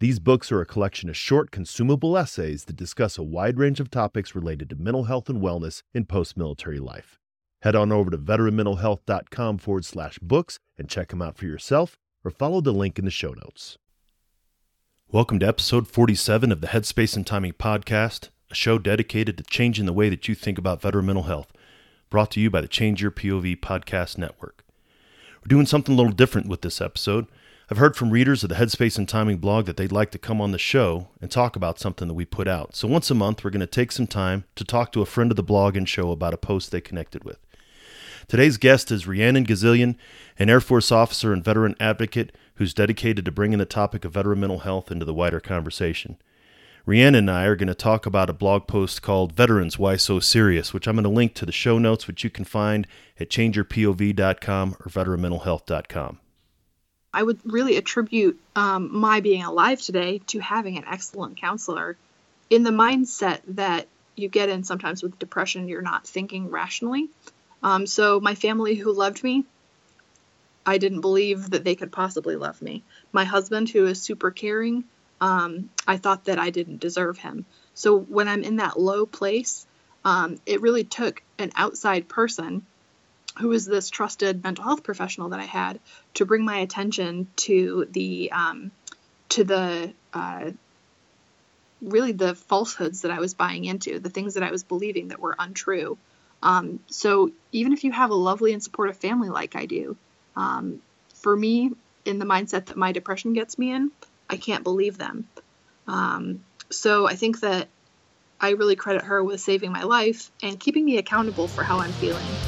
These books are a collection of short, consumable essays that discuss a wide range of topics related to mental health and wellness in post military life. Head on over to veteranmentalhealth.com forward slash books and check them out for yourself or follow the link in the show notes. Welcome to episode 47 of the Headspace and Timing Podcast, a show dedicated to changing the way that you think about veteran mental health, brought to you by the Change Your POV Podcast Network. We're doing something a little different with this episode. I've heard from readers of the Headspace and Timing blog that they'd like to come on the show and talk about something that we put out. So once a month, we're going to take some time to talk to a friend of the blog and show about a post they connected with. Today's guest is Rhiannon Gazillion, an Air Force officer and veteran advocate who's dedicated to bringing the topic of veteran mental health into the wider conversation. Rhiannon and I are going to talk about a blog post called Veterans Why So Serious, which I'm going to link to the show notes, which you can find at changeyourpov.com or veteranmentalhealth.com. I would really attribute um, my being alive today to having an excellent counselor in the mindset that you get in sometimes with depression, you're not thinking rationally. Um, so, my family who loved me, I didn't believe that they could possibly love me. My husband, who is super caring, um, I thought that I didn't deserve him. So, when I'm in that low place, um, it really took an outside person who was this trusted mental health professional that I had to bring my attention to the um, to the uh, really the falsehoods that I was buying into, the things that I was believing that were untrue. Um, so even if you have a lovely and supportive family like I do, um, for me, in the mindset that my depression gets me in, I can't believe them. Um, so I think that I really credit her with saving my life and keeping me accountable for how I'm feeling.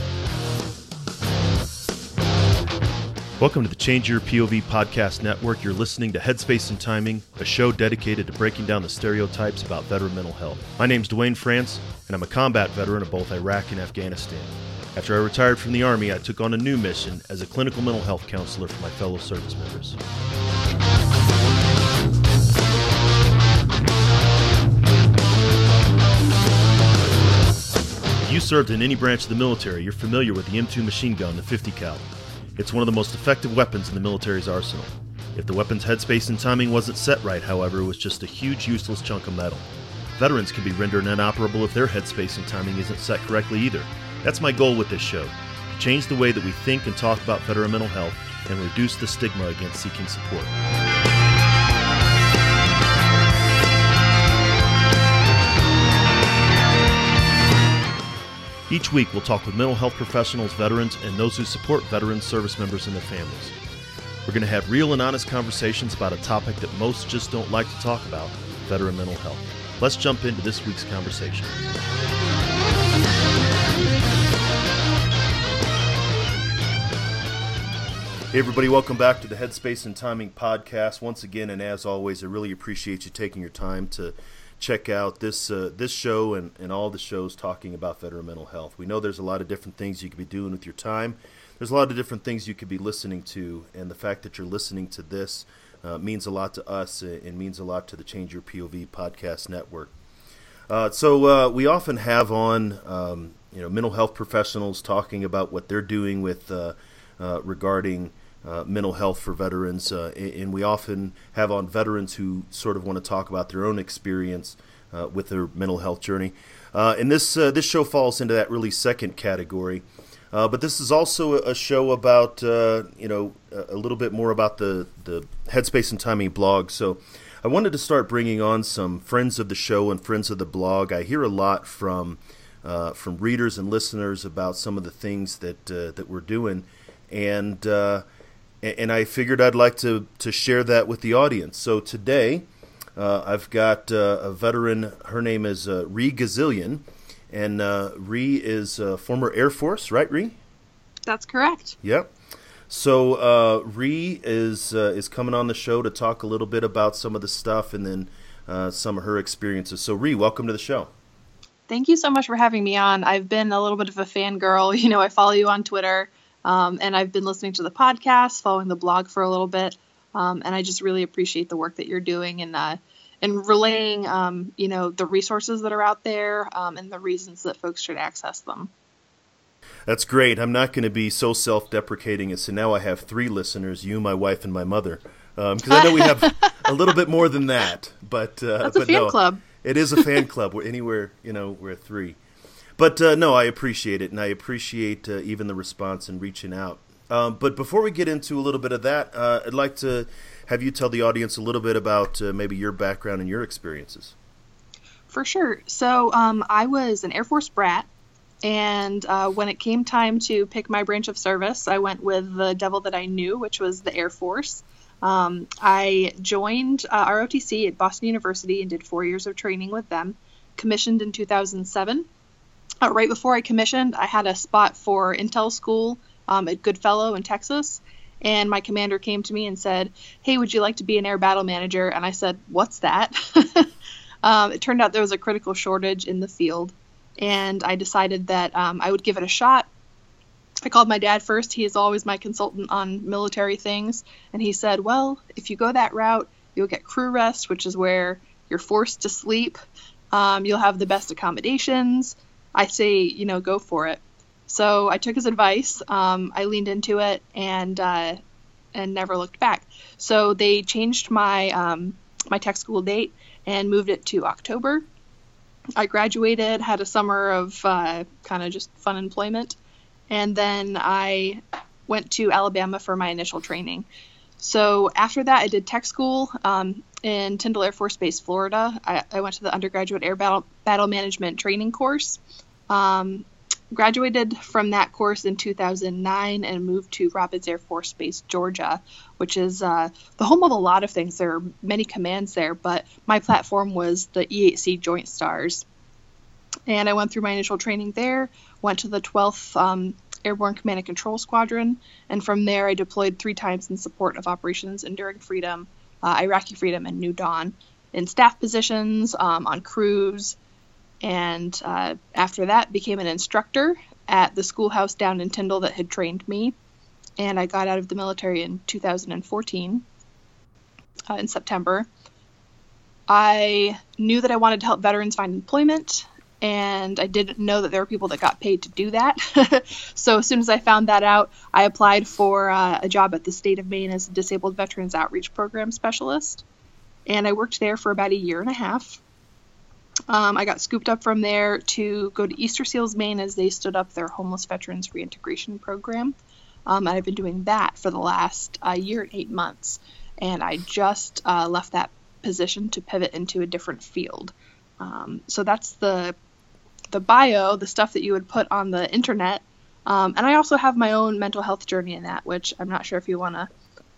Welcome to the Change Your POV podcast network. You're listening to Headspace and Timing, a show dedicated to breaking down the stereotypes about veteran mental health. My name's Duane France, and I'm a combat veteran of both Iraq and Afghanistan. After I retired from the Army, I took on a new mission as a clinical mental health counselor for my fellow service members. If you served in any branch of the military, you're familiar with the M2 machine gun, the 50 cal. It's one of the most effective weapons in the military's arsenal. If the weapon's headspace and timing wasn't set right, however, it was just a huge useless chunk of metal. Veterans can be rendered inoperable if their headspace and timing isn't set correctly either. That's my goal with this show to change the way that we think and talk about veteran mental health and reduce the stigma against seeking support. Each week, we'll talk with mental health professionals, veterans, and those who support veterans, service members, and their families. We're going to have real and honest conversations about a topic that most just don't like to talk about veteran mental health. Let's jump into this week's conversation. Hey, everybody, welcome back to the Headspace and Timing podcast. Once again, and as always, I really appreciate you taking your time to check out this uh, this show and, and all the shows talking about veteran mental health. We know there's a lot of different things you could be doing with your time. There's a lot of different things you could be listening to, and the fact that you're listening to this uh, means a lot to us and means a lot to the Change Your POV podcast network. Uh, so uh, we often have on um, you know mental health professionals talking about what they're doing with uh, uh, regarding uh, mental health for veterans, uh, and we often have on veterans who sort of want to talk about their own experience uh, with their mental health journey. Uh, and this uh, this show falls into that really second category. But this is also a show about you know a little bit more about the the Headspace and Timing blog. So I wanted to start bringing on some friends of the show and friends of the blog. I hear a lot from from readers and listeners about some of the things that that we're doing, and and I figured I'd like to to share that with the audience. So today, uh, I've got uh, a veteran. Her name is uh, Ree Gazillion, and uh, Ree is a former Air Force, right, Ree? That's correct. Yep. So uh, Ree is uh, is coming on the show to talk a little bit about some of the stuff and then uh, some of her experiences. So Ree, welcome to the show. Thank you so much for having me on. I've been a little bit of a fangirl. You know, I follow you on Twitter, um, and I've been listening to the podcast, following the blog for a little bit, um, and I just really appreciate the work that you're doing and uh, and relaying, um, you know, the resources that are out there um, and the reasons that folks should access them. That's great. I'm not going to be so self-deprecating as to now I have three listeners: you, my wife, and my mother. Because um, I know we have a little bit more than that, but uh, that's a but fan no, club. It is a fan club. We're anywhere, you know, we're three. But uh, no, I appreciate it, and I appreciate uh, even the response and reaching out. Um, but before we get into a little bit of that, uh, I'd like to have you tell the audience a little bit about uh, maybe your background and your experiences. For sure. So um, I was an Air Force brat, and uh, when it came time to pick my branch of service, I went with the devil that I knew, which was the Air Force. Um, I joined uh, ROTC at Boston University and did four years of training with them. Commissioned in 2007. Uh, right before I commissioned, I had a spot for Intel School um, at Goodfellow in Texas. And my commander came to me and said, Hey, would you like to be an air battle manager? And I said, What's that? um, it turned out there was a critical shortage in the field. And I decided that um, I would give it a shot I called my dad first. He is always my consultant on military things. And he said, Well, if you go that route, you'll get crew rest, which is where you're forced to sleep. Um, you'll have the best accommodations. I say, you know, go for it. So I took his advice. Um, I leaned into it and uh, and never looked back. So they changed my um, my tech school date and moved it to October. I graduated, had a summer of uh, kind of just fun employment, and then I went to Alabama for my initial training. So after that, I did tech school um, in Tyndall Air Force Base, Florida. I, I, went to the undergraduate air battle, battle management training course. Um, graduated from that course in 2009 and moved to Robins Air Force Base, Georgia, which is uh, the home of a lot of things. There are many commands there, but my platform was the E8C Joint Stars. And I went through my initial training there, went to the 12th um, Airborne Command and Control Squadron, and from there I deployed three times in support of Operations Enduring Freedom, uh, Iraqi Freedom, and New Dawn in staff positions, um, on crews, and uh, after that became an instructor at the schoolhouse down in Tyndall that had trained me. And I got out of the military in 2014 uh, in September. I knew that I wanted to help veterans find employment and I didn't know that there were people that got paid to do that. so as soon as I found that out, I applied for uh, a job at the state of Maine as a disabled veterans outreach program specialist, and I worked there for about a year and a half. Um, I got scooped up from there to go to Easter Seals, Maine, as they stood up their homeless veterans reintegration program. Um, and I've been doing that for the last uh, year and eight months. And I just uh, left that position to pivot into a different field. Um, so that's the the bio, the stuff that you would put on the internet. Um, and I also have my own mental health journey in that, which I'm not sure if you want to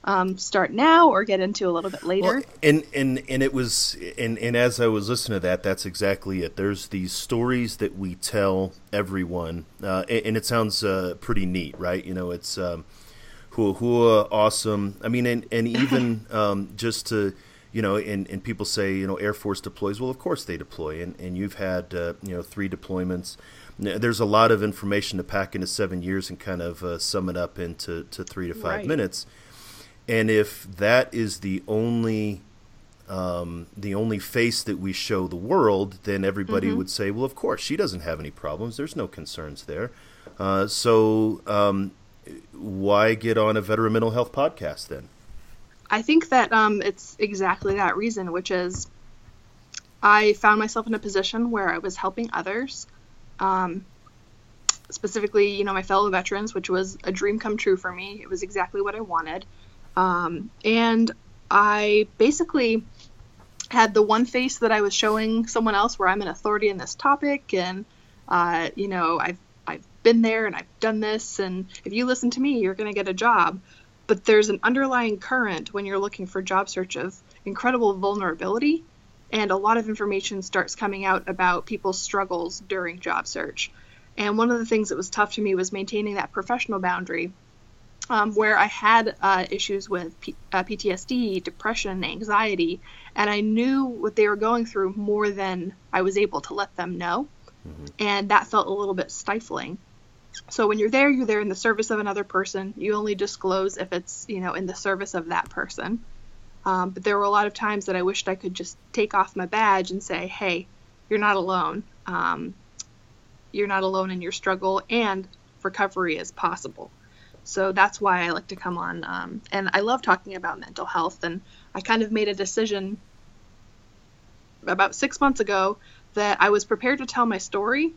um, start now or get into a little bit later. Well, and and and it was and and as I was listening to that, that's exactly it. There's these stories that we tell everyone, uh, and, and, it sounds uh, pretty neat, right? You know, it's um, hua hua awesome. I mean, and and even um, just to you know, and, and people say, you know, Air Force deploys. Well, of course they deploy, and, and you've had, uh, you know, three deployments. There's a lot of information to pack into seven years and kind of uh, sum it up into to three to five right. minutes. And if that is the only um, the only face that we show the world, then everybody mm-hmm. would say, well, of course, she doesn't have any problems. There's no concerns there. Uh, so um, why get on a veteran mental health podcast then? I think that um, it's exactly that reason, which is I found myself in a position where I was helping others, um, specifically, you know, my fellow veterans, which was a dream come true for me. It was exactly what I wanted. Um, and I basically had the one face that I was showing someone else where I'm an authority in this topic and, uh, you know, I've, I've been there and I've done this. And if you listen to me, you're going to get a job but there's an underlying current when you're looking for job search of incredible vulnerability and a lot of information starts coming out about people's struggles during job search and one of the things that was tough to me was maintaining that professional boundary um, where i had uh, issues with P- uh, ptsd depression anxiety and i knew what they were going through more than i was able to let them know mm-hmm. and that felt a little bit stifling. So when you're there, you're there in the service of another person. You only disclose if it's you know in the service of that person. Um, but there were a lot of times that I wished I could just take off my badge and say, "Hey, you're not alone. Um, you're not alone in your struggle, and recovery is possible." So that's why I like to come on. Um, and I love talking about mental health. And I kind of made a decision about six months ago that I was prepared to tell my story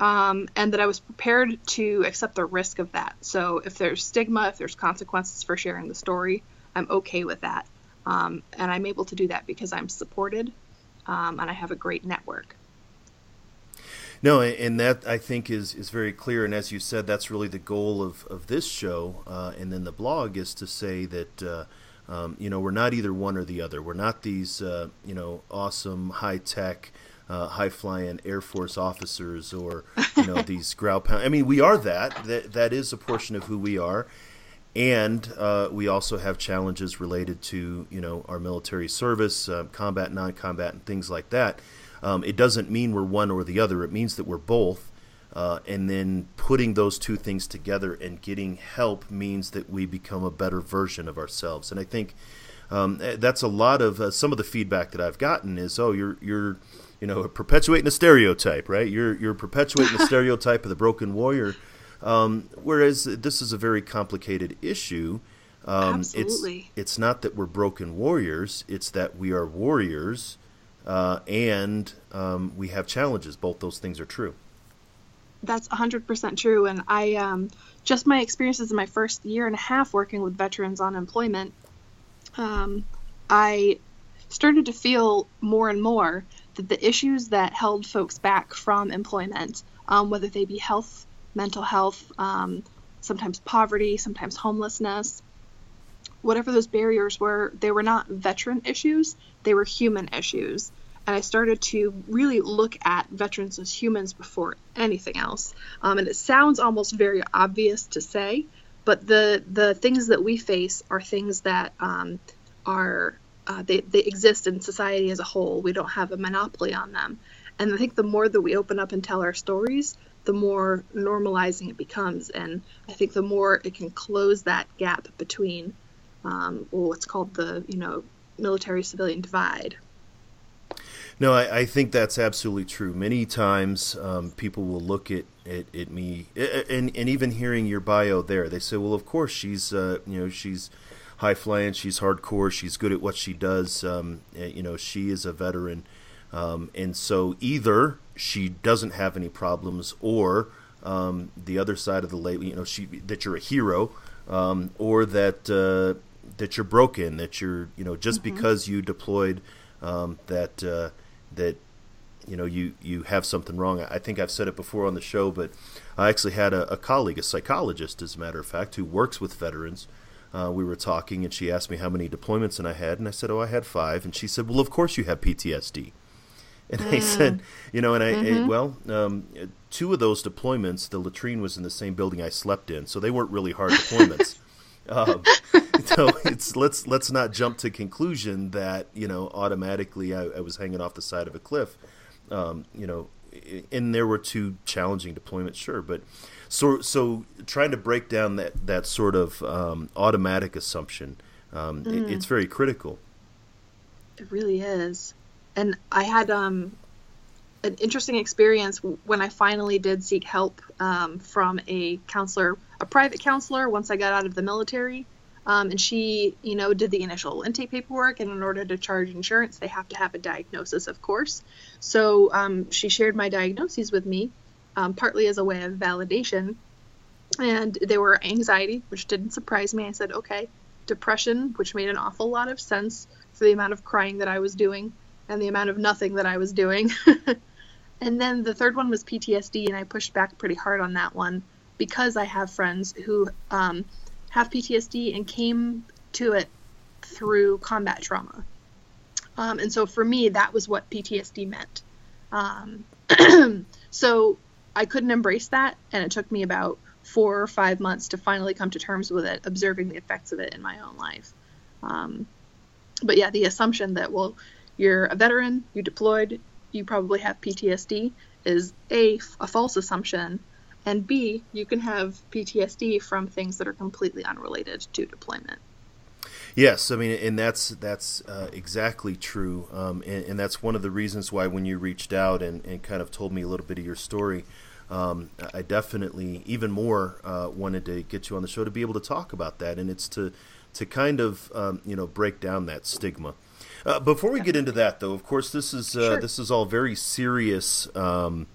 um, and that I was prepared to accept the risk of that. So if there's stigma, if there's consequences for sharing the story, I'm okay with that. Um, and I'm able to do that because I'm supported um, and I have a great network. No, and that I think is, is very clear. And as you said, that's really the goal of, of this show uh, and then the blog is to say that, uh, um, you know, we're not either one or the other. We're not these, uh, you know, awesome, high tech, uh, high flying Air Force officers or, you know, these growl pound. I mean, we are that. that. That is a portion of who we are. And uh, we also have challenges related to, you know, our military service, uh, combat, non combat, and things like that. Um, it doesn't mean we're one or the other. It means that we're both. Uh, and then putting those two things together and getting help means that we become a better version of ourselves. And I think um, eh, that's a lot of uh, some of the feedback that I've gotten is, oh, you're you're you know perpetuating a stereotype, right? You're you're perpetuating the stereotype of the broken warrior. Um, whereas this is a very complicated issue. Um, Absolutely. It's, it's not that we're broken warriors; it's that we are warriors uh, and um, we have challenges. Both those things are true. That's 100% true. And I um, just my experiences in my first year and a half working with veterans on employment, um, I started to feel more and more that the issues that held folks back from employment, um, whether they be health, mental health, um, sometimes poverty, sometimes homelessness, whatever those barriers were, they were not veteran issues, they were human issues. And I started to really look at veterans as humans before anything else. Um, and it sounds almost very obvious to say, but the the things that we face are things that um, are uh, they, they exist in society as a whole. We don't have a monopoly on them. And I think the more that we open up and tell our stories, the more normalizing it becomes. And I think the more it can close that gap between um, what's called the you know military civilian divide. No, I, I, think that's absolutely true. Many times um, people will look at, at, at, me, and, and even hearing your bio there, they say, well, of course, she's, uh, you know, she's high flying, she's hardcore, she's good at what she does. Um, eh, you know, she is a veteran. Um, and so either she doesn't have any problems or um, the other side of the label, you know, she, that you're a hero um, or that, uh, that you're broken, that you're you know just mm-hmm. because you deployed um, that uh, that you know you you have something wrong. I think I've said it before on the show, but I actually had a, a colleague, a psychologist, as a matter of fact, who works with veterans. Uh, we were talking, and she asked me how many deployments and I had, and I said, "Oh, I had five. And she said, "Well, of course you have PTSD." And mm. I said, you know, and I, mm-hmm. I well, um, two of those deployments, the latrine was in the same building I slept in, so they weren't really hard deployments. Um, so it's let's let's not jump to conclusion that you know automatically I, I was hanging off the side of a cliff. Um, you know, and there were two challenging deployments, sure, but so so trying to break down that that sort of um, automatic assumption, um, mm. it, it's very critical. It really is, and I had um, an interesting experience when I finally did seek help um, from a counselor, a private counselor, once I got out of the military. Um, and she, you know, did the initial intake paperwork, and in order to charge insurance, they have to have a diagnosis, of course. So um, she shared my diagnoses with me, um, partly as a way of validation. And they were anxiety, which didn't surprise me. I said, okay, depression, which made an awful lot of sense for the amount of crying that I was doing and the amount of nothing that I was doing. and then the third one was PTSD, and I pushed back pretty hard on that one because I have friends who um, have PTSD and came to it through combat trauma. Um, and so for me, that was what PTSD meant. Um, so I couldn't embrace that, and it took me about four or five months to finally come to terms with it, observing the effects of it in my own life. Um, but yeah, the assumption that, well, you're a veteran, you deployed, you probably have PTSD, is a, a false assumption, and B, you can have PTSD from things that are completely unrelated to deployment. Yes, I mean, and that's that's uh, exactly true, um, and, and, that's one of the reasons why when you reached out and, and kind of told me a little bit of your story, um, I definitely even more uh, wanted to get you on the show to be able to talk about that, and it's to to kind of um, you know break down that stigma. Uh, before we get into that, though, of course, this is uh, sure. this is all very serious. Um,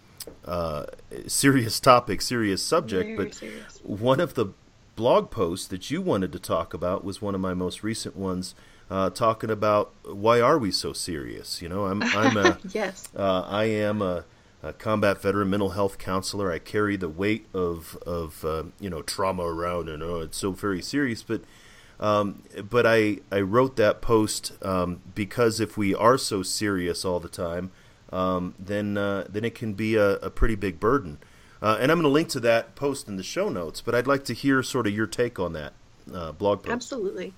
uh, serious topic, serious subject, very but serious. one of the blog post that you wanted to talk about was one of my most recent ones, uh, talking about why are we so serious? You know, I'm I'm a yes, uh, I am a, a, combat veteran mental health counselor. I carry the weight of of uh, you know trauma around, and oh, it's so very serious. But um, but I I wrote that post um, because if we are so serious all the time, um, then uh, then it can be a, a pretty big burden. Uh, and I'm going to link to that post in the show notes, but I'd like to hear sort of your take on that uh, blog post. Absolutely.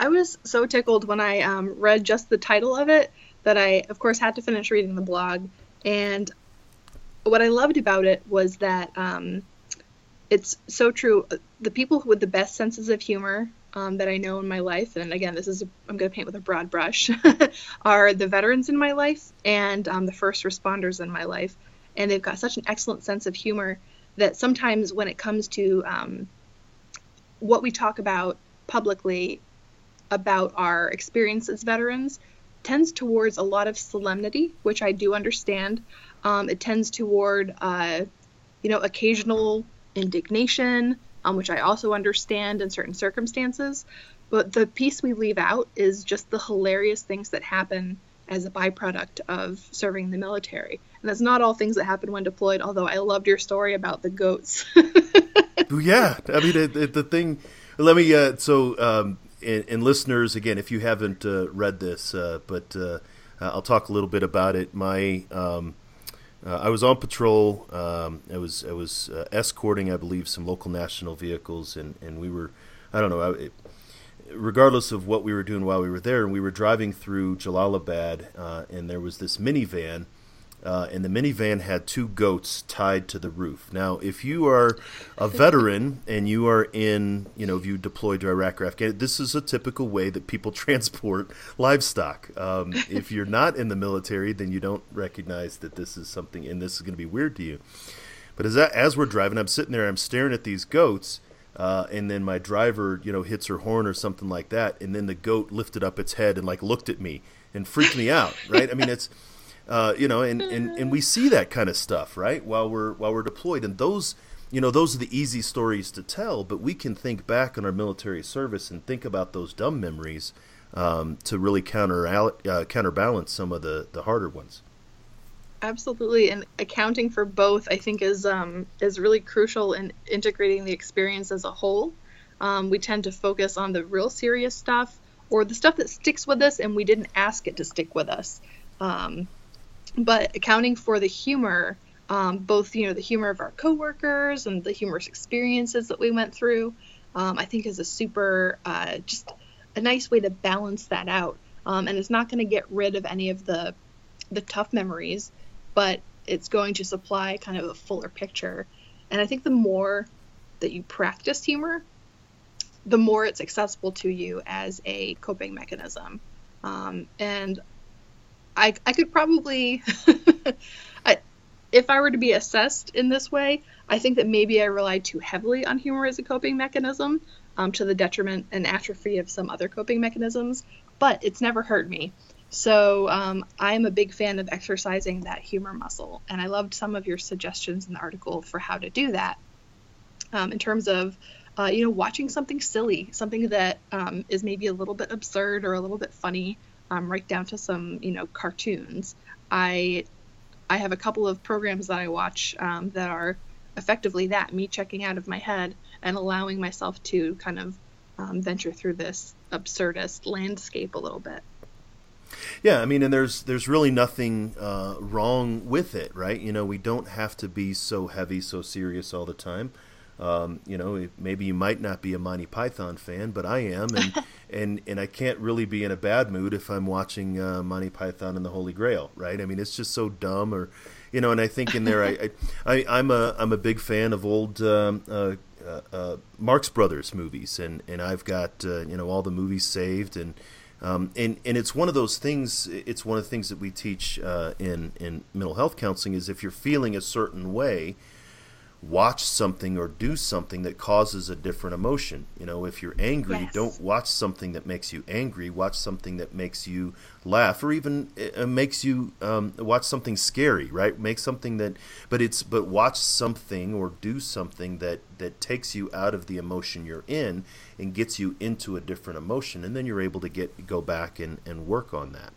I was so tickled when I um, read just the title of it that I, of course, had to finish reading the blog. And what I loved about it was that um, it's so true. The people with the best senses of humor um, that I know in my life, and again, this is i am going to paint with a broad brush, are the veterans in my life and um, the first responders in my life and they've got such an excellent sense of humor that sometimes when it comes to um, what we talk about publicly about our experience as veterans tends towards a lot of solemnity, which I do understand. Um, it tends toward, uh, you know, occasional indignation, um, which I also understand in certain circumstances. But the piece we leave out is just the hilarious things that happen as a byproduct of serving the military. And that's not all things that happen when deployed, although I loved your story about the goats. yeah, I mean, it, it, the thing, let me, uh, so, um, and, and, listeners, again, if you haven't uh, read this, uh, but uh, I'll talk a little bit about it. My, um, uh, I was on patrol. Um, I was I was uh, escorting, I believe, some local national vehicles, and, and we were, I don't know, I, regardless of what we were doing while we were there, and we were driving through Jalalabad, uh, and there was this minivan, uh, and the minivan had two goats tied to the roof. Now, if you are a veteran and you are in, you know, if you deployed to Iraq or Afghanistan, this is a typical way that people transport livestock. Um, if you're not in the military, then you don't recognize that this is something, and this is going to be weird to you. But as as we're driving, I'm sitting there, I'm staring at these goats uh, and then my driver, you know, hits her horn or something like that, and then the goat lifted up its head and like looked at me and freaked me out, right? I mean, it's, uh, you know, and, and and we see that kind of stuff, right, while we're while we're deployed, and those, you know, those are the easy stories to tell, but we can think back on our military service and think about those dumb memories um, to really counter uh, counterbalance some of the the harder ones. Absolutely, and accounting for both, I think, is um, is really crucial in integrating the experience as a whole. Um, we tend to focus on the real serious stuff or the stuff that sticks with us, and we didn't ask it to stick with us. Um, but accounting for the humor, um, both you know the humor of our coworkers and the humorous experiences that we went through, um, I think is a super uh, just a nice way to balance that out. Um, and it's not going to get rid of any of the the tough memories but it's going to supply kind of a fuller picture. And I think the more that you practice humor, the more it's accessible to you as a coping mechanism. Um, and I, I could probably, I, if I were to be assessed in this way, I think that maybe I relied too heavily on humor as a coping mechanism um, to the detriment and atrophy of some other coping mechanisms. But it's never hurt me. So um, I'm a big fan of exercising that humor muscle, and I loved some of your suggestions in the article for how to do that. Um, in terms of, uh, you know, watching something silly, something that um, is maybe a little bit absurd or a little bit funny, um, right down to some, you know, cartoons. I I have a couple of programs that I watch um, that are effectively that me checking out of my head and allowing myself to kind of um, venture through this absurdist landscape a little bit. Yeah, I mean, and there's there's really nothing uh, wrong with it, right? You know, we don't have to be so heavy, so serious all the time. Um, you know, maybe you might not be a Monty Python fan, but I am, and and and I can't really be in a bad mood if I'm watching uh, Monty Python and the Holy Grail, right? I mean, it's just so dumb, or you know, and I think in there, I, I, I am a I'm a big fan of old um, uh, uh, uh, Marx Brothers movies, and and I've got uh, you know all the movies saved, and um, and and it's one of those things. It's one of the things that we teach uh, in in mental health counseling is if you're feeling a certain way watch something or do something that causes a different emotion. You know, if you're angry, yes. don't watch something that makes you angry. Watch something that makes you laugh, or even uh, makes you um, watch something scary. Right? Make something that, but it's but watch something or do something that that takes you out of the emotion you're in and gets you into a different emotion, and then you're able to get go back and and work on that.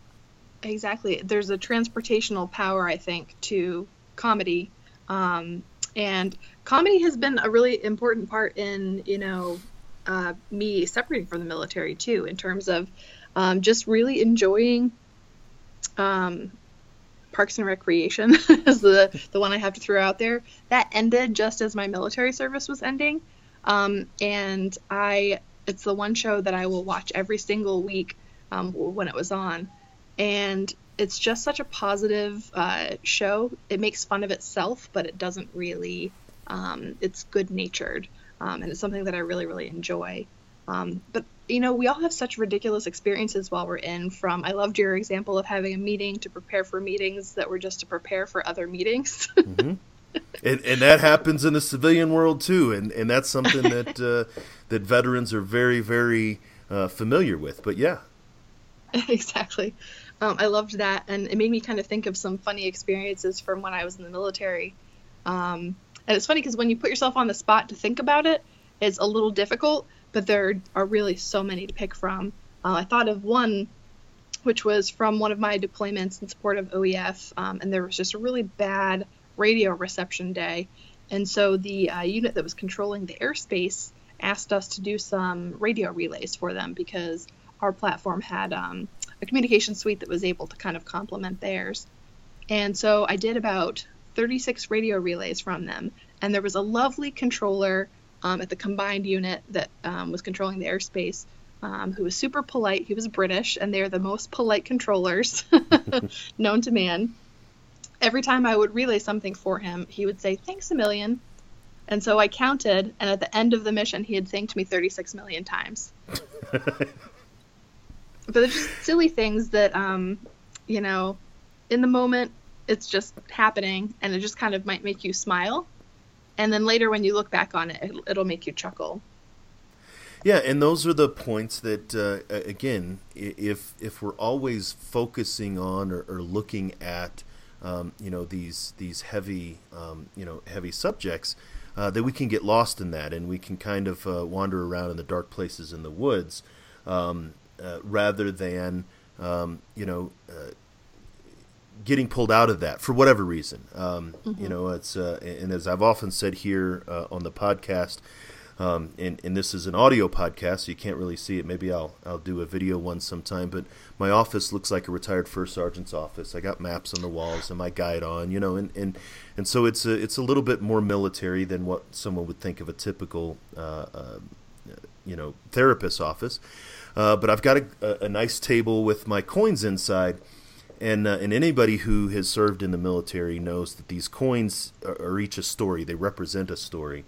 Exactly. There's a transportational power, I think, to comedy. Um, and comedy has been a really important part in you know uh, me separating from the military too in terms of um, just really enjoying um, parks and recreation is the the one i have to throw out there. That ended just as my military service was ending. Um, and i it's the one show that i will watch every single week um, when it was on. And it's just such a positive uh, show. It makes fun of itself, but it doesn't really. Um, it's good natured, um, and it's something that I really really enjoy. Um, but you know, we all have such ridiculous experiences while we're in. From I loved your example of having a meeting to prepare for meetings that were just to prepare for other meetings. mm-hmm. and, and that happens in the civilian world too, and and that's something that uh, that veterans are very very uh, familiar with. But yeah, exactly. Um, I loved that, and it made me kind of think of some funny experiences from when I was in the military. Um, and it's funny because when you put yourself on the spot to think about it, it's a little difficult, but there are really so many to pick from. Uh, I thought of one, which was from one of my deployments in support of OEF, um, and there was just a really bad radio reception day. And so the uh, unit that was controlling the airspace asked us to do some radio relays for them because our platform had um, a communication suite that was able to kind of complement theirs. And so I did about 36 radio relays from them. And there was a lovely controller um, at the combined unit that um, was controlling the airspace um, who was super polite. He was British, and they're the most polite controllers known to man. Every time I would relay something for him, he would say, Thanks a million. And so I counted, and at the end of the mission, he had thanked me 36 million times. but it's just silly things that um, you know, in the moment it's just happening, and it just kind of might make you smile, and then later when you look back on it, it'll make you chuckle. Yeah, and those are the points that, uh, again, if if we're always focusing on or, or looking at, um, you know, these these heavy, um, you know, heavy subjects, uh, that we can get lost in that, and we can kind of uh, wander around in the dark places in the woods. Um, uh, rather than um, you know uh, getting pulled out of that for whatever reason. Um, mm-hmm. You know, it's uh, and as I've often said here uh, on the podcast. Um, and, and this is an audio podcast, so you can't really see it. Maybe I'll I'll do a video one sometime. But my office looks like a retired first sergeant's office. I got maps on the walls and my guide on, you know, and, and, and so it's a it's a little bit more military than what someone would think of a typical, uh, uh, you know, therapist's office. Uh, but I've got a, a, nice table with my coins inside. And, uh, and anybody who has served in the military knows that these coins are, are each a story. They represent a story.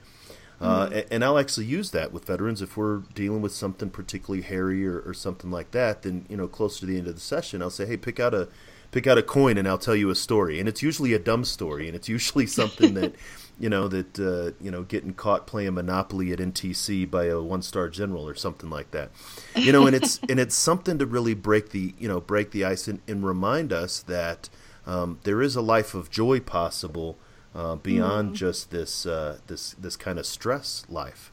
Uh, mm-hmm. and, I'll actually use that with veterans if we're dealing with something particularly hairy or, or, something like that. Then you know, close to the end of the session, I'll say, "Hey, pick out a pick out a coin, and I'll tell you a story." And it's usually a dumb story, and it's usually something that you know that uh, you know getting caught playing Monopoly at NTC by a one star general or something like that. You know, and it's and it's something to really break the you know break the ice and, and remind us that um, there is a life of joy possible uh, beyond mm. just this uh, this this kind of stress life.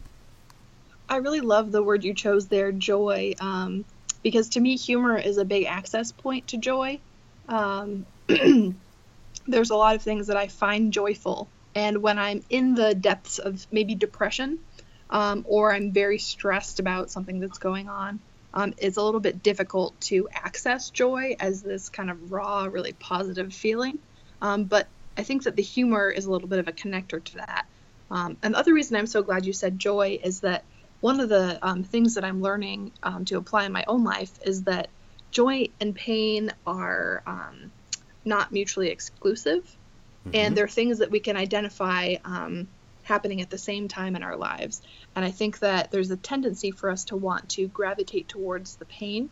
I really love the word you chose there, joy, um, because to me humor is a big access point to joy. Um, there's a lot of things that I find joyful and when I'm in the depths of maybe depression, um, or I'm very stressed about something that's going on, um, it's a little bit difficult to access joy as this kind of raw, really positive feeling. Um, but I think that the humor is a little bit of a connector to that. Um, and the other reason I'm so glad you said joy is that one of the um, things that I'm learning um, to apply in my own life is that joy and pain are not mutually exclusive. mm-hmm. and they're things that we can identify um, happening at the same time in our lives. And I think that there's a tendency for us to want to gravitate towards the pain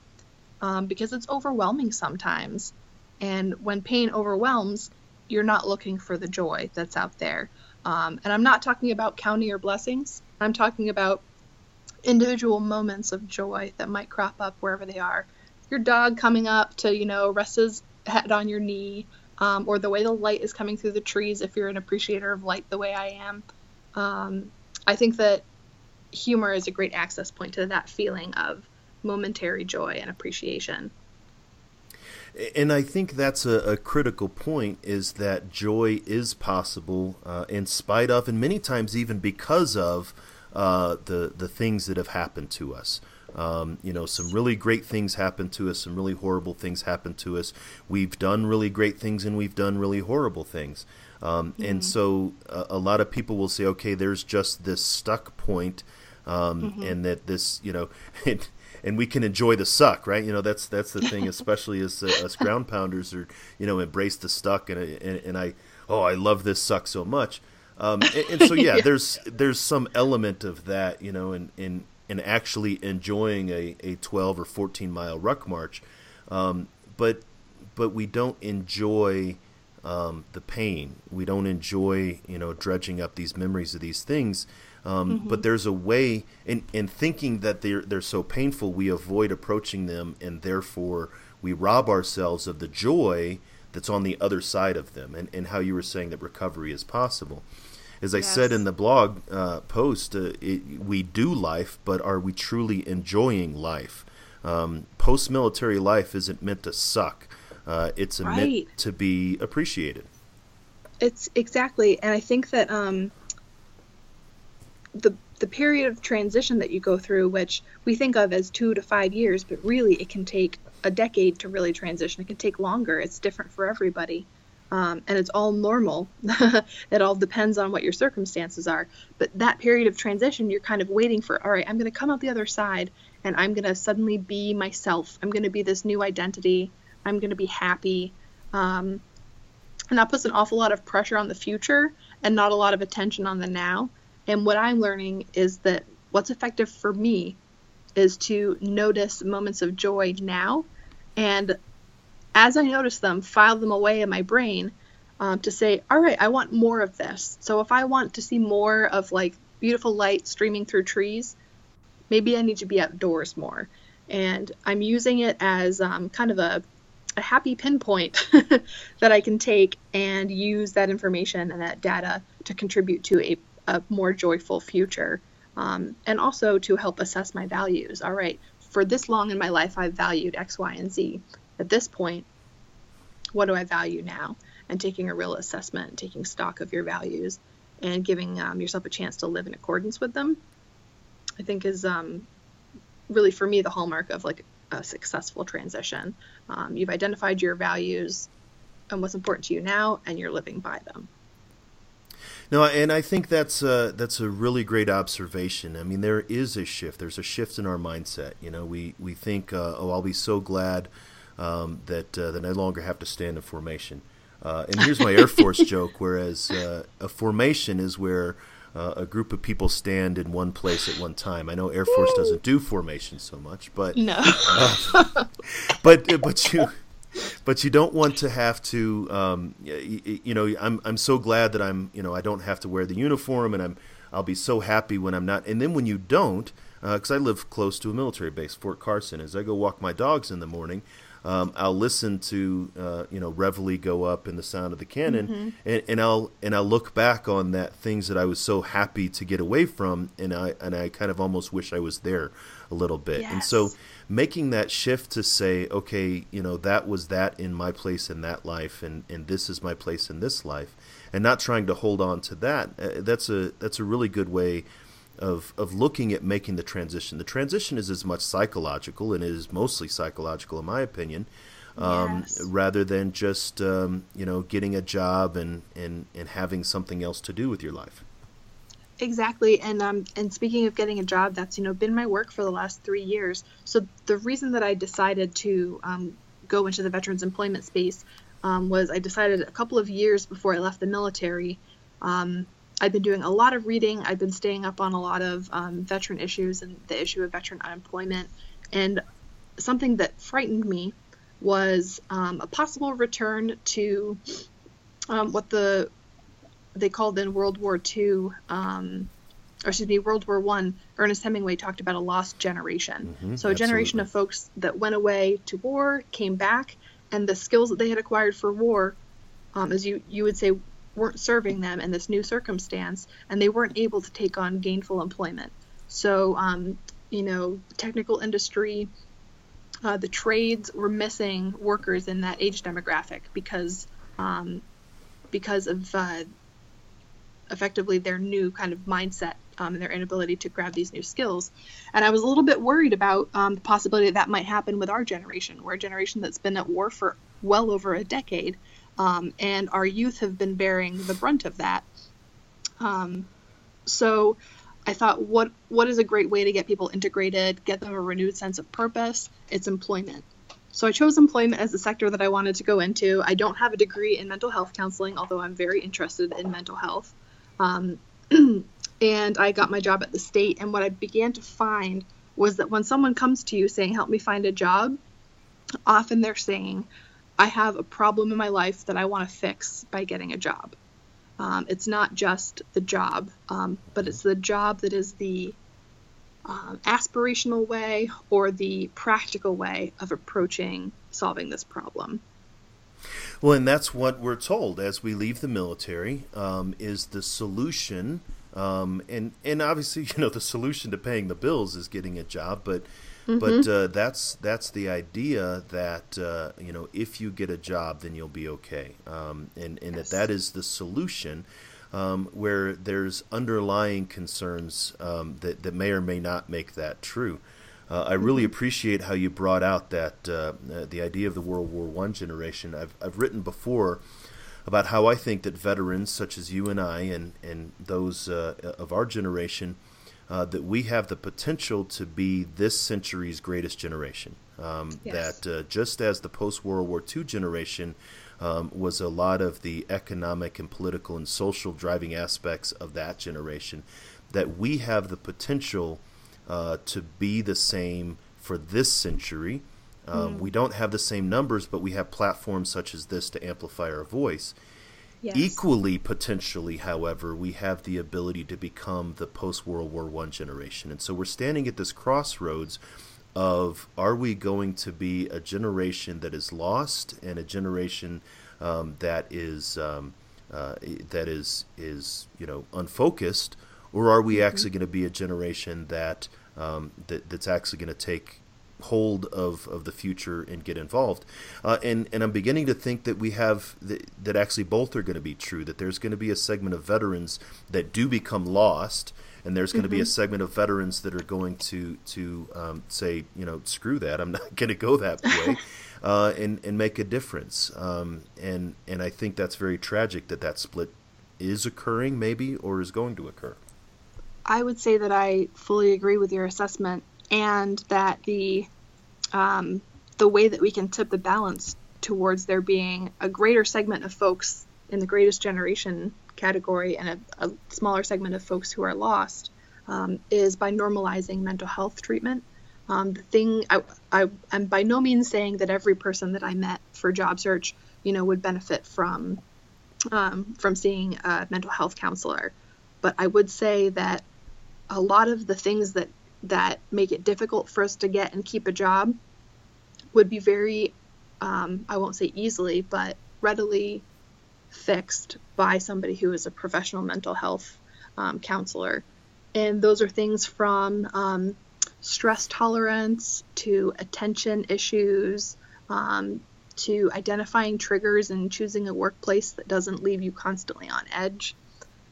um, because it's overwhelming sometimes. And when pain overwhelms, you're not looking for the joy that's out there. Um, and I'm not talking about counting your blessings. I'm talking about individual moments of joy that might crop up wherever they are. Your dog coming up to, you know, rest his head on your knee, um, or the way the light is coming through the trees if you're an appreciator of light the way I am. Um, I think that humor is a great access point to that feeling of momentary joy and appreciation. And I think that's a, a critical point is that joy is possible uh, in spite of, and many times even because of, uh, the, the things that have happened to us. Um, you know, some really great things happen to us, some really horrible things happen to us. We've done really great things and we've done really horrible things. Um, mm-hmm. And so a, a, lot of people will say, okay, there's just this stuck point, um, mm-hmm. and that this, you know, it, and we can enjoy the suck, right? You know, that's that's the thing, especially as uh, us ground pounders are, you know embrace the stuck, and, and, and I oh I love this suck so much, um, and, and, so yeah, yeah, there's there's some element of that, you know, in in in actually enjoying a, a 12 or 14 mile ruck march, um, but but we don't enjoy um, the pain. We don't enjoy, you know, dredging up these memories of these things. Um, mm-hmm. But there's a way, in, in thinking that they're they're so painful, we avoid approaching them, and therefore we rob ourselves of the joy that's on the other side of them. And, and how you were saying that recovery is possible. As I yes. said in the blog uh, post, uh, it, we do life, but are we truly enjoying life? Um, Post military life isn't meant to suck. Uh, it's right. meant to be appreciated. It's exactly, and I think that um, the the period of transition that you go through, which we think of as two to five years, but really it can take a decade to really transition. It can take longer. It's different for everybody. Um, and it's all normal. it all depends on what your circumstances are. But that period of transition, you're kind of waiting for, all right, I'm going to come out the other side and I'm going to suddenly be myself. I'm going to be this new identity. I'm going to be happy. Um, and that puts an awful lot of pressure on the future and not a lot of attention on the now. And what I'm learning is that what's effective for me is to notice moments of joy now. And as I notice them, file them away in my brain um, to say, all right, I want more of this. So if I want to see more of like beautiful light streaming through trees, maybe I need to be outdoors more. And I'm using it as um, kind of a a happy pinpoint that I can take and use that information and that data to contribute to a, a more joyful future. Um, and also to help assess my values. All right, for this long in my life, I've valued X, Y, and Z. At this point, what do I value now? And taking a real assessment, taking stock of your values, and giving um, yourself a chance to live in accordance with them, I think is um, really for me the hallmark of like a successful transition. Um, you've identified your values and what's important to you now, and you're living by them. No, and I think that's a, that's a really great observation. I mean, there is a shift. There's a shift in our mindset. You know, we we think, uh, oh, I'll be so glad um, that uh, that no longer have to stand in formation. Uh, and here's my Air Force joke. Whereas uh, a formation is where uh, a group of people stand in one place at one time. I know Air Force doesn't do formation so much, but no, uh, but but you but you don't want to have to um, you, you, know I'm I'm so glad that I'm you know I don't have to wear the uniform and I'm I'll be so happy when I'm not and then when you don't because uh, I live close to a military base Fort Carson as I go walk my dogs in the morning um, I'll listen to uh, you know Reveille go up in the sound of the cannon, mm-hmm. and, and, I'll and I'll look back on that things that I was so happy to get away from, and I and I kind of almost wish I was there a little bit. Yes. And so making that shift to say, okay, you know that was that in my place in that life, and and this is my place in this life, and not trying to hold on to that. Uh, that's a that's a really good way of of looking at making the transition. The transition is as much psychological and it is mostly psychological, in my opinion, um, yes. rather than just um, you know getting a job and, and and having something else to do with your life. Exactly, and um, and speaking of getting a job, that's you know been my work for the last three years. So the reason that I decided to um, go into the veterans employment space um, was I decided a couple of years before I left the military. Um, I've been doing a lot of reading. I've been staying up on a lot of um, veteran issues and the issue of veteran unemployment. And something that frightened me was um, a possible return to um, what the they called in World War II, um, or excuse me, World War One. Ernest Hemingway talked about a lost generation. Mhm, so a generation of folks that went away to war, came back, and the skills that they had acquired for war, um, as you you would say, weren't serving them in this new circumstance, and they weren't able to take on gainful employment. So, um, you know, technical industry, uh, the trades were missing workers in that age demographic because um, because of uh, effectively their new kind of mindset um, and their inability to grab these new skills. And I was a little bit worried about um, the possibility that that might happen with our generation. We're a generation that's been at war for well over a decade, um, and our youth have been bearing the brunt of that. Um, so I thought, what what is a great way to get people integrated, get them a renewed sense of purpose? It's employment. So I chose employment as the sector that I wanted to go into. I don't have a degree in mental health counseling, although I'm very interested in mental health. Um, and I got my job at the state. And what I began to find was that when someone comes to you saying, "Help me find a job," often they're saying, "I have a problem in my life that I want to fix by getting a job." Um, it's not just the job, um, but it's the job that is the um, aspirational way or the practical way of approaching solving this problem. Well, and that's what we're told as we leave the military um, is the solution. Um, and and obviously, you know, the solution to paying the bills is getting a job, but but uh, that's that's the idea that uh, you know if you get a job, then you'll be okay, um, and and Yes. that that is the solution. Um, where there's underlying concerns um, that that may or may not make that true. Uh, I really appreciate how you brought out that uh, uh, the idea of the World War One generation. I've I've written before about how I think that veterans such as you and I and and those uh, of our generation uh, that we have the potential to be this century's greatest generation. Um, Yes. That uh, just as the post World War II generation um, was a lot of the economic and political and social driving aspects of that generation, that we have the potential uh, to be the same for this century. Um, We don't have the same numbers, but we have platforms such as this to amplify our voice. Yes. Equally, potentially, however, we have the ability to become the post World War One generation, and so we're standing at this crossroads of are we going to be a generation that is lost and a generation um, that is um, uh, that is is you know unfocused, or are we actually going to be a generation that um, that that's actually going to take hold of, of the future and get involved. Uh, and, and I'm beginning to think that we have that, that actually both are going to be true, that there's going to be a segment of veterans that do become lost, and there's going to be a segment of veterans that are going to, to um, say, you know, screw that, I'm not going to go that way. Uh, and and make a difference, um, and and I think that's very tragic that that split is occurring, maybe, or is going to occur. I would say that I fully agree with your assessment, and that the um, the way that we can tip the balance towards there being a greater segment of folks in the greatest generation category and a, a smaller segment of folks who are lost um, is by normalizing mental health treatment. Um, the thing I, I I'm by no means saying that every person that I met for job search, you know, would benefit from um, from seeing a mental health counselor, but I would say that a lot of the things that that make it difficult for us to get and keep a job would be very um, i won't say easily but readily fixed by somebody who is a professional mental health um, counselor. And those are things from um, stress tolerance to attention issues um, to identifying triggers and choosing a workplace that doesn't leave you constantly on edge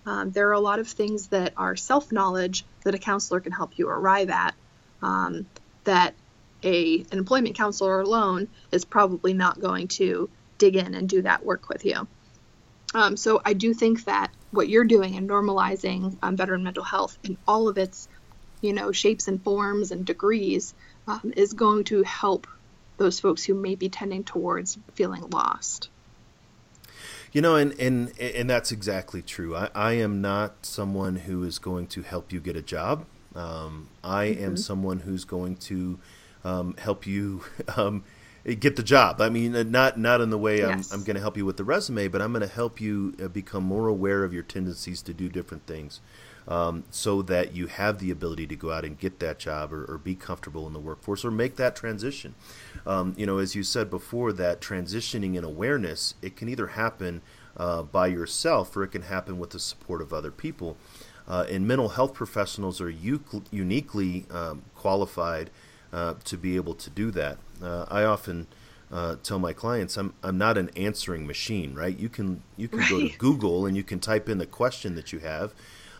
um, there are a lot of things that are self knowledge that a counselor can help you arrive at um, that a an employment counselor alone is probably not going to dig in and do that work with you. Um, so I do think that what you're doing in normalizing um, veteran mental health in all of its, you know, shapes and forms and degrees um, is going to help those folks who may be tending towards feeling lost. You know, and, and and that's exactly true. I, I am not someone who is going to help you get a job. Um, I mm-hmm. am someone who's going to um, help you um, get the job. I mean, uh, not not in the way yes. I'm, I'm going to help you with the resume, but I'm going to help you uh, become more aware of your tendencies to do different things um, so that you have the ability to go out and get that job or, or be comfortable in the workforce or make that transition. Um, you know, as you said before, that transitioning in awareness, it can either happen uh, by yourself or it can happen with the support of other people. Uh, and mental health professionals are u- uniquely um, qualified uh, to be able to do that. Uh, I often uh, tell my clients I'm I'm not an answering machine, right? You can you can right. go to Google and you can type in the question that you have,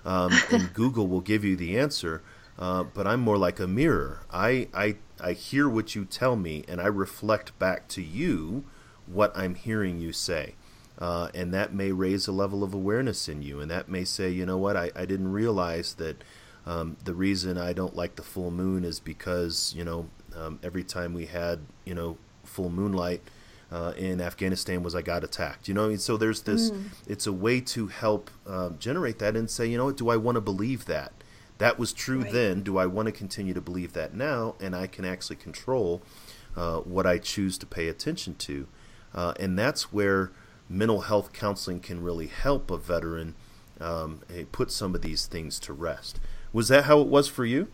um, and Google will give you the answer. Uh, but I'm more like a mirror. I, I I hear what you tell me, and I reflect back to you what I'm hearing you say. Uh, and that may raise a level of awareness in you, and that may say, you know what, I, I didn't realize that um, the reason I don't like the full moon is because you know um, every time we had you know full moonlight, uh, in Afghanistan was I got attacked. You know, so there's this. Mm. It's a way to help uh, generate that and say, you know what, do I want to believe that? That was true right. then. Do I want to continue to believe that now? And I can actually control uh, what I choose to pay attention to, uh, and that's where mental health counseling can really help a veteran um, put some of these things to rest. Was that how it was for you?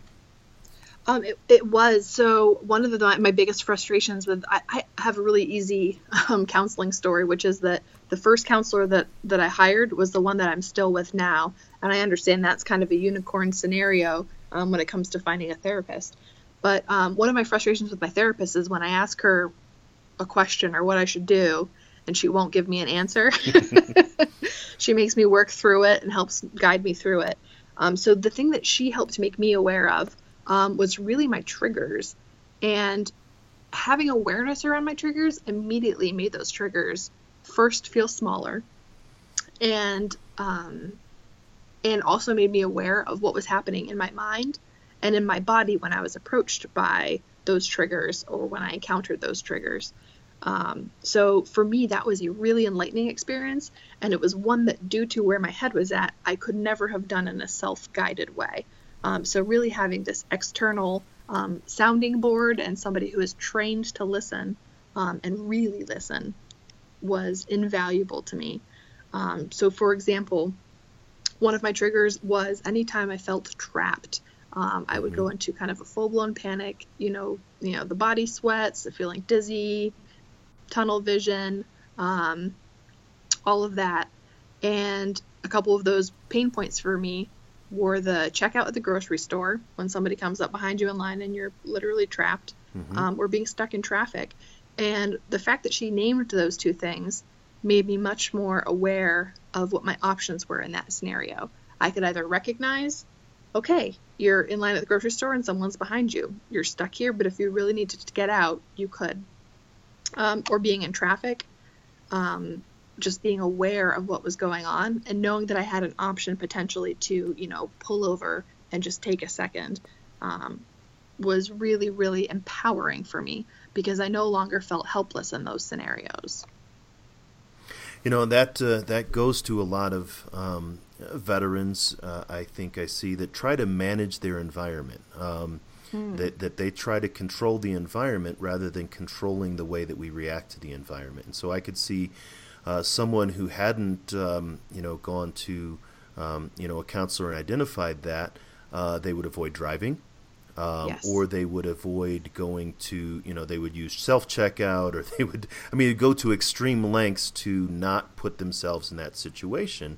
Um, it, it was. So one of the my biggest frustrations with I, I have a really easy um, counseling story, which is that the first counselor that that I hired was the one that I'm still with now, and I understand that's kind of a unicorn scenario um, when it comes to finding a therapist. But um, one of my frustrations with my therapist is when I ask her a question or what I should do, and she won't give me an answer. she makes me work through it and helps guide me through it. Um, so the thing that she helped make me aware of um, was really my triggers. And having awareness around my triggers immediately made those triggers first feel smaller and um, and also made me aware of what was happening in my mind and in my body when I was approached by those triggers or when I encountered those triggers. Um, so for me, that was a really enlightening experience, and it was one that, due to where my head was at, I could never have done in a self guided way. Um, so, really having this external um, sounding board and somebody who is trained to listen um, and really listen was invaluable to me. Um, so, for example, one of my triggers was anytime I felt trapped. Um, I would go mm-hmm. into kind of a full-blown panic. You know, you know, the body sweats, the feeling dizzy, tunnel vision, um, all of that. And a couple of those pain points for me were the checkout at the grocery store when somebody comes up behind you in line and you're literally trapped, mm-hmm. um, or being stuck in traffic. And the fact that she named those two things made me much more aware of what my options were in that scenario. I could either recognize, okay, you're in line at the grocery store and someone's behind you. You're stuck here, but if you really needed to get out, you could. Um, or being in traffic, um, just being aware of what was going on and knowing that I had an option potentially to, you know, pull over and just take a second um, was really, really empowering for me because I no longer felt helpless in those scenarios. You know that uh, that goes to a lot of um, veterans. Uh, I think I see that try to manage their environment. Um, hmm. That that they try to control the environment rather than controlling the way that we react to the environment. And so I could see uh, someone who hadn't, um, you know, gone to, um, you know, a counselor and identified that, uh, they would avoid driving. Um, yes. Or they would avoid going to, you know, they would use self checkout, or they would, I mean, go to extreme lengths to not put themselves in that situation,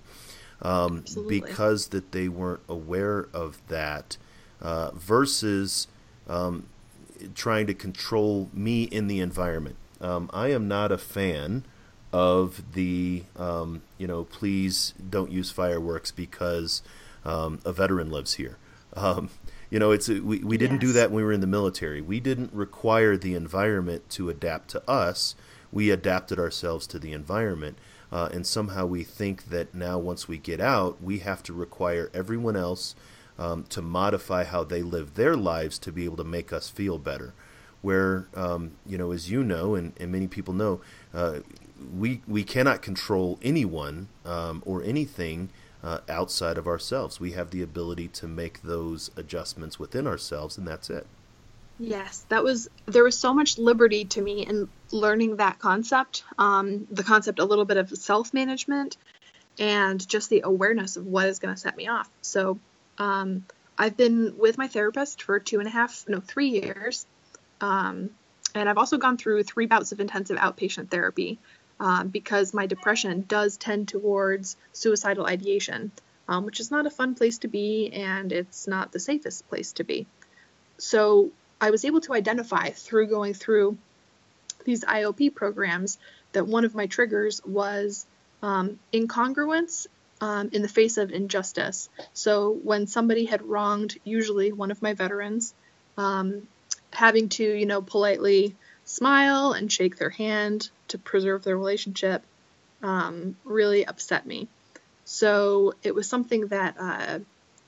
um, because that they weren't aware of that, uh, versus um, trying to control me in the environment. Um, I am not a fan of the um, you know please don't use fireworks because um, a veteran lives here. Um, you know, it's we, we didn't yes. do that when we were in the military. We didn't require the environment to adapt to us. We adapted ourselves to the environment. Uh, and somehow we think that now once we get out, we have to require everyone else um, to modify how they live their lives to be able to make us feel better. Where, um, you know, as you know, and, and many people know, uh, we we cannot control anyone um, or anything uh, outside of ourselves. We have the ability to make those adjustments within ourselves, and that's it. Yes, that was there was so much liberty to me in learning that concept. Um, the concept, a little bit of self management, and just the awareness of what is going to set me off. So, um, I've been with my therapist for two and a half, no, three years, um, and I've also gone through three bouts of intensive outpatient therapy um, because my depression does tend towards suicidal ideation, um, which is not a fun place to be and it's not the safest place to be. So I was able to identify through going through these IOP programs that one of my triggers was um, incongruence um, in the face of injustice. So when somebody had wronged, usually one of my veterans, um, having to, you know, politely smile and shake their hand to preserve their relationship um, really upset me. So it was something that uh,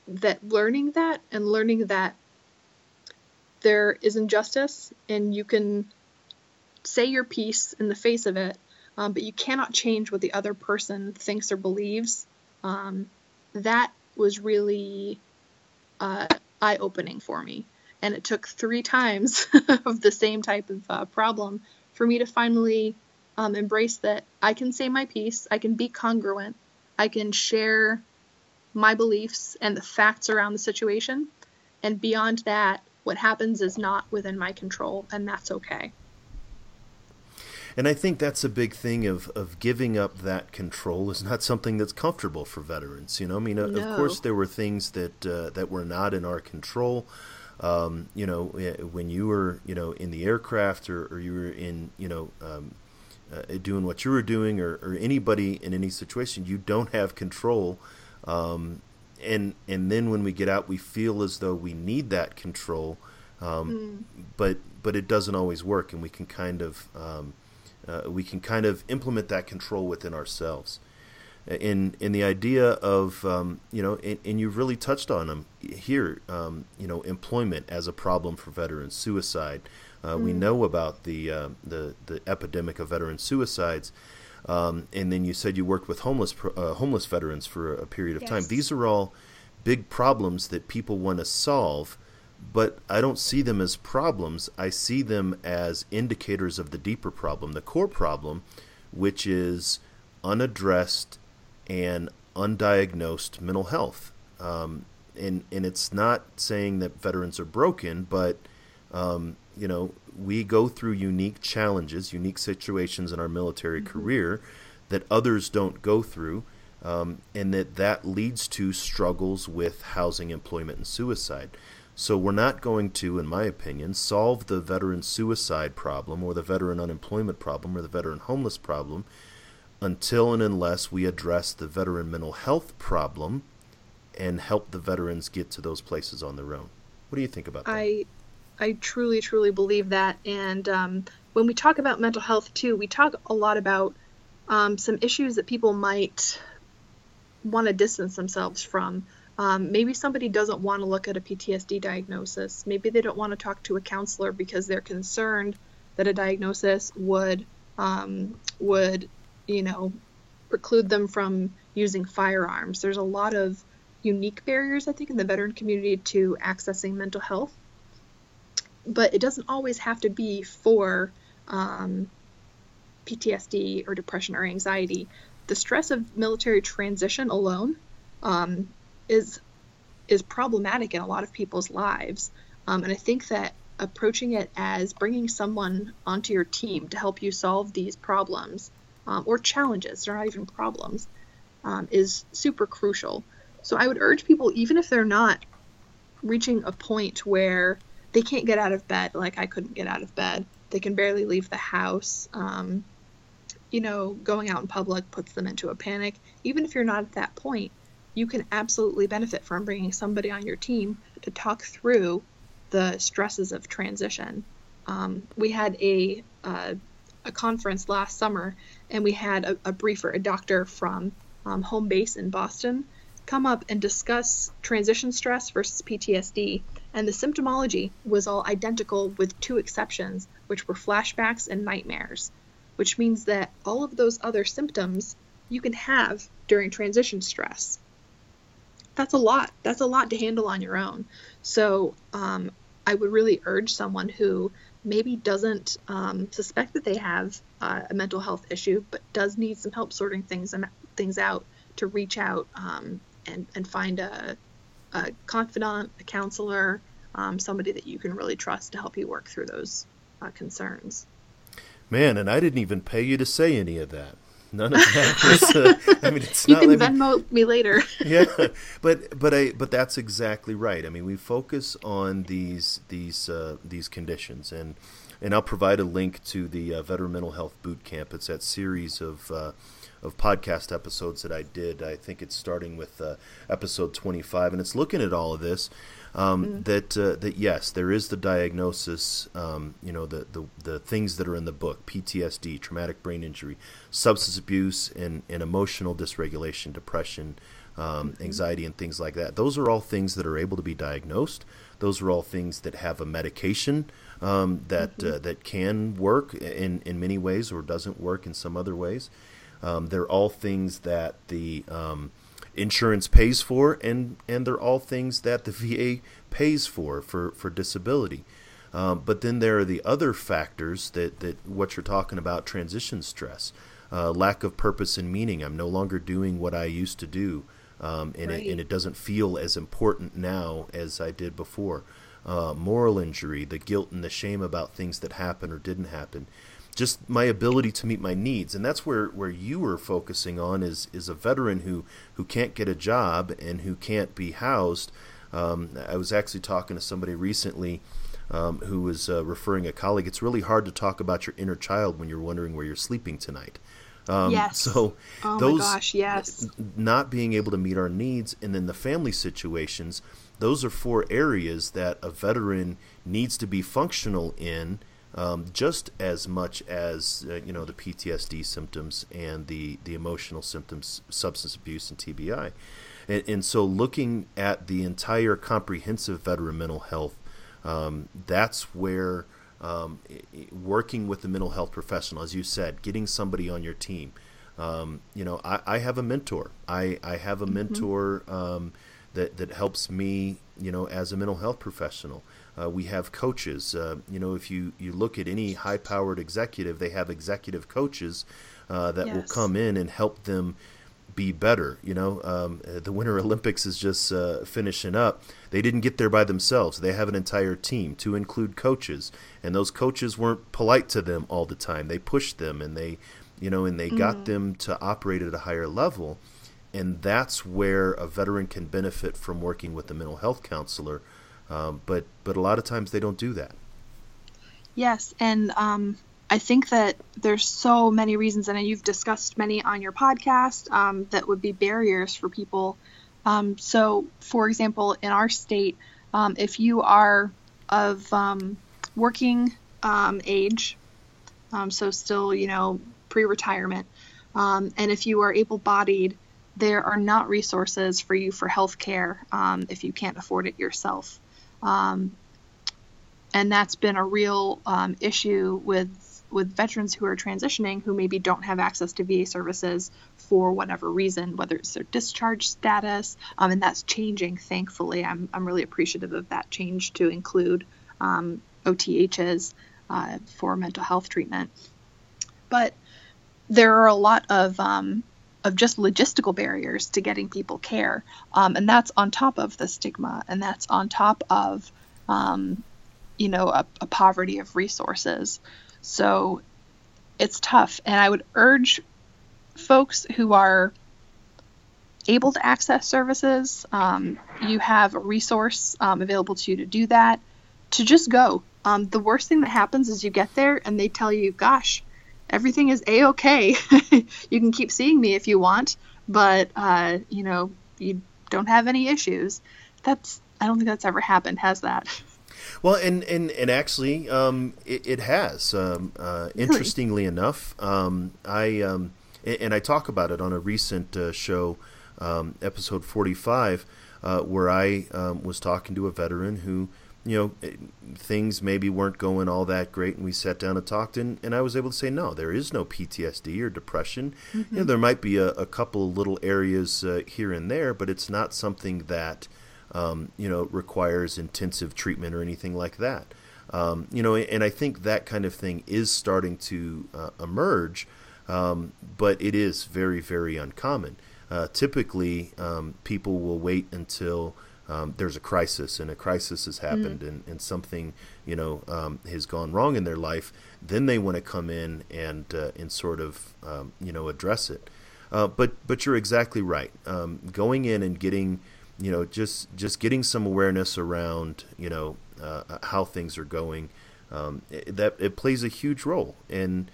that learning that and learning that there is injustice and you can say your piece in the face of it, um, but you cannot change what the other person thinks or believes. Um, that was really uh, eye opening for me and it took three times of the same type of uh, problem for me to finally um, embrace that I can say my piece, I can be congruent, I can share my beliefs and the facts around the situation, and beyond that, what happens is not within my control, and that's okay. And I think that's a big thing of, of giving up that control is not something that's comfortable for veterans. You know, I mean, no. of course, there were things that uh, that were not in our control. Um, you know, eh, when you were, you know, in the aircraft or, or you were in, you know, um, uh, doing what you were doing or, or, anybody in any situation, you don't have control. Um, and and then when we get out, we feel as though we need that control, mm. but but it doesn't always work, and we can kind of um, uh, we can kind of implement that control within ourselves in in the idea of um, you know, and, and, you've really touched on them here. Um, you know, employment as a problem for veterans, suicide. Mm. We know about the uh, the the epidemic of veteran suicides. Um, and then you said you worked with homeless uh, homeless veterans for a period of yes. time. These are all big problems that people want to solve, but I don't see them as problems. I see them as indicators of the deeper problem, the core problem, which is unaddressed and undiagnosed mental health. Um, and and it's not saying that veterans are broken, but um, you know we go through unique challenges, unique situations in our military mm-hmm. career that others don't go through, um, and that that leads to struggles with housing, employment, and suicide. So we're not going to, in my opinion, solve the veteran suicide problem or the veteran unemployment problem or the veteran homeless problem until and unless we address the veteran mental health problem and help the veterans get to those places on their own. What do you think about that? I I truly truly believe that and um, when we talk about mental health too, we talk a lot about um, some issues that people might want to distance themselves from. Um, maybe somebody doesn't want to look at a PTSD diagnosis. Maybe they don't want to talk to a counselor because they're concerned that a diagnosis would um, would you know, preclude them from using firearms. There's a lot of unique barriers, I think, in the veteran community to accessing mental health. But it doesn't always have to be for um, PTSD or depression or anxiety. The stress of military transition alone um, is is problematic in a lot of people's lives, um, and I think that approaching it as bringing someone onto your team to help you solve these problems um, or challenges, they're not even problems, um, is super crucial. So I would urge people, even if they're not reaching a point where they can't get out of bed, like I couldn't get out of bed, they can barely leave the house. Um, you know, going out in public puts them into a panic. Even if you're not at that point, you can absolutely benefit from bringing somebody on your team to talk through the stresses of transition. Um, we had a, uh, a conference last summer and we had a, a briefer, a doctor from um, home base in Boston, come up and discuss transition stress versus PTSD. And the symptomology was all identical with two exceptions, which were flashbacks and nightmares. which means that all of those other symptoms you can have during transition stress. That's a lot. That's a lot to handle on your own. So um, I would really urge someone who maybe doesn't um, suspect that they have uh, a mental health issue, but does need some help sorting things things out to reach out um, and and find a, a confidant, a counselor, um, somebody that you can really trust to help you work through those uh, concerns. Man, and I didn't even pay you to say any of that. None of that was. Uh, I mean, it's you not. You can Venmo me later. yeah, but but I but that's exactly right. I mean, we focus on these these uh, these conditions, and and I'll provide a link to the uh, Veteran Mental Health Boot Camp. It's that series of uh, of podcast episodes that I did. I think it's starting with uh, episode 25, and it's looking at all of this. Um, mm-hmm. That uh, that yes, there is the diagnosis. Um, you know the, the the things that are in the book: PTSD, traumatic brain injury, substance abuse, and, and emotional dysregulation, depression, um, mm-hmm. anxiety, and things like that. Those are all things that are able to be diagnosed. Those are all things that have a medication um, that mm-hmm. uh, that can work in in many ways or doesn't work in some other ways. Um, they're all things that the um, insurance pays for, and and they're all things that the VA pays for for for disability. Um, but then there are the other factors that that what you're talking about transition stress, uh, lack of purpose and meaning. I'm no longer doing what I used to do, um, and right. it and it doesn't feel as important now as I did before. Uh, moral injury, the guilt and the shame about things that happened or didn't happen just my ability to meet my needs and that's where, where you were focusing on is is a veteran who who can't get a job and who can't be housed um, I was actually talking to somebody recently um, who was uh, referring a colleague it's really hard to talk about your inner child when you're wondering where you're sleeping tonight um, yes. So oh those gosh, yes. not being able to meet our needs, and then the family situations. Those are four areas that a veteran needs to be functional in um, just as much as uh, you know the PTSD symptoms and the the emotional symptoms, substance abuse and TBI, and, and so looking at the entire comprehensive veteran mental health, um, that's where um, working with the mental health professional, as you said, getting somebody on your team. Um, you know, I, I, have a mentor. I, I have a mm-hmm. mentor um, that that helps me. You know, as a mental health professional. Uh, we have coaches. Uh, you know, if you, you look at any high powered executive, they have executive coaches uh, that yes. will come in and help them be better. You know, um, the Winter Olympics is just uh, finishing up. They didn't get there by themselves. They have an entire team to include coaches, and those coaches weren't polite to them all the time. They pushed them and they, you know, and they mm-hmm. got them to operate at a higher level. And that's where a veteran can benefit from working with a mental health counselor um, but but a lot of times they don't do that. Yes, and um, I think that there's so many reasons, and you've discussed many on your podcast um, that would be barriers for people. Um, so, for example, in our state, um, if you are of um, working age, so still you know pre-retirement, and if you are able-bodied, there are not resources for you for health care if you can't afford it yourself. Um, and that's been a real um, issue with with veterans who are transitioning who maybe don't have access to VA services for whatever reason, whether it's their discharge status, um, and that's changing. Thankfully, I'm I'm really appreciative of that change to include um, OTHs uh, for mental health treatment. But there are a lot of um, of just logistical barriers to getting people care. Um, and that's on top of the stigma, and that's on top of, um, you know, a, a poverty of resources. So it's tough. And I would urge folks who are able to access services, um, you have a resource um, available to you to do that, to just go. Um, the worst thing that happens is you get there and they tell you, gosh, everything is a okay. you can keep seeing me if you want, but uh, you know you don't have any issues. That's I don't think that's ever happened, has that? Well, and and and actually, um, it, it, has. Um, uh, interestingly enough, um, I um, and I talk about it on a recent uh, show, um, episode forty-five, uh, where I um, was talking to a veteran who you know, eh, things maybe weren't going all that great, and we sat down and talked, and, and I was able to say, no, there is no PTSD or depression. Mm-hmm. You know, there might be a, a couple little areas uh, here and there, but it's not something that, um, you know, requires intensive treatment or anything like that. Um, you know, and I think that kind of thing is starting to uh, emerge, um, but it is very, very uncommon. Uh, typically, um, people will wait until um, there's a crisis and a crisis has happened mm and, and something you know um, has gone wrong in their life, then they want to come in and uh, and sort of um, you know address it. Uh, but but you're exactly right. Um, going in and getting you know just just getting some awareness around you know uh, how things are going um, that it plays a huge role and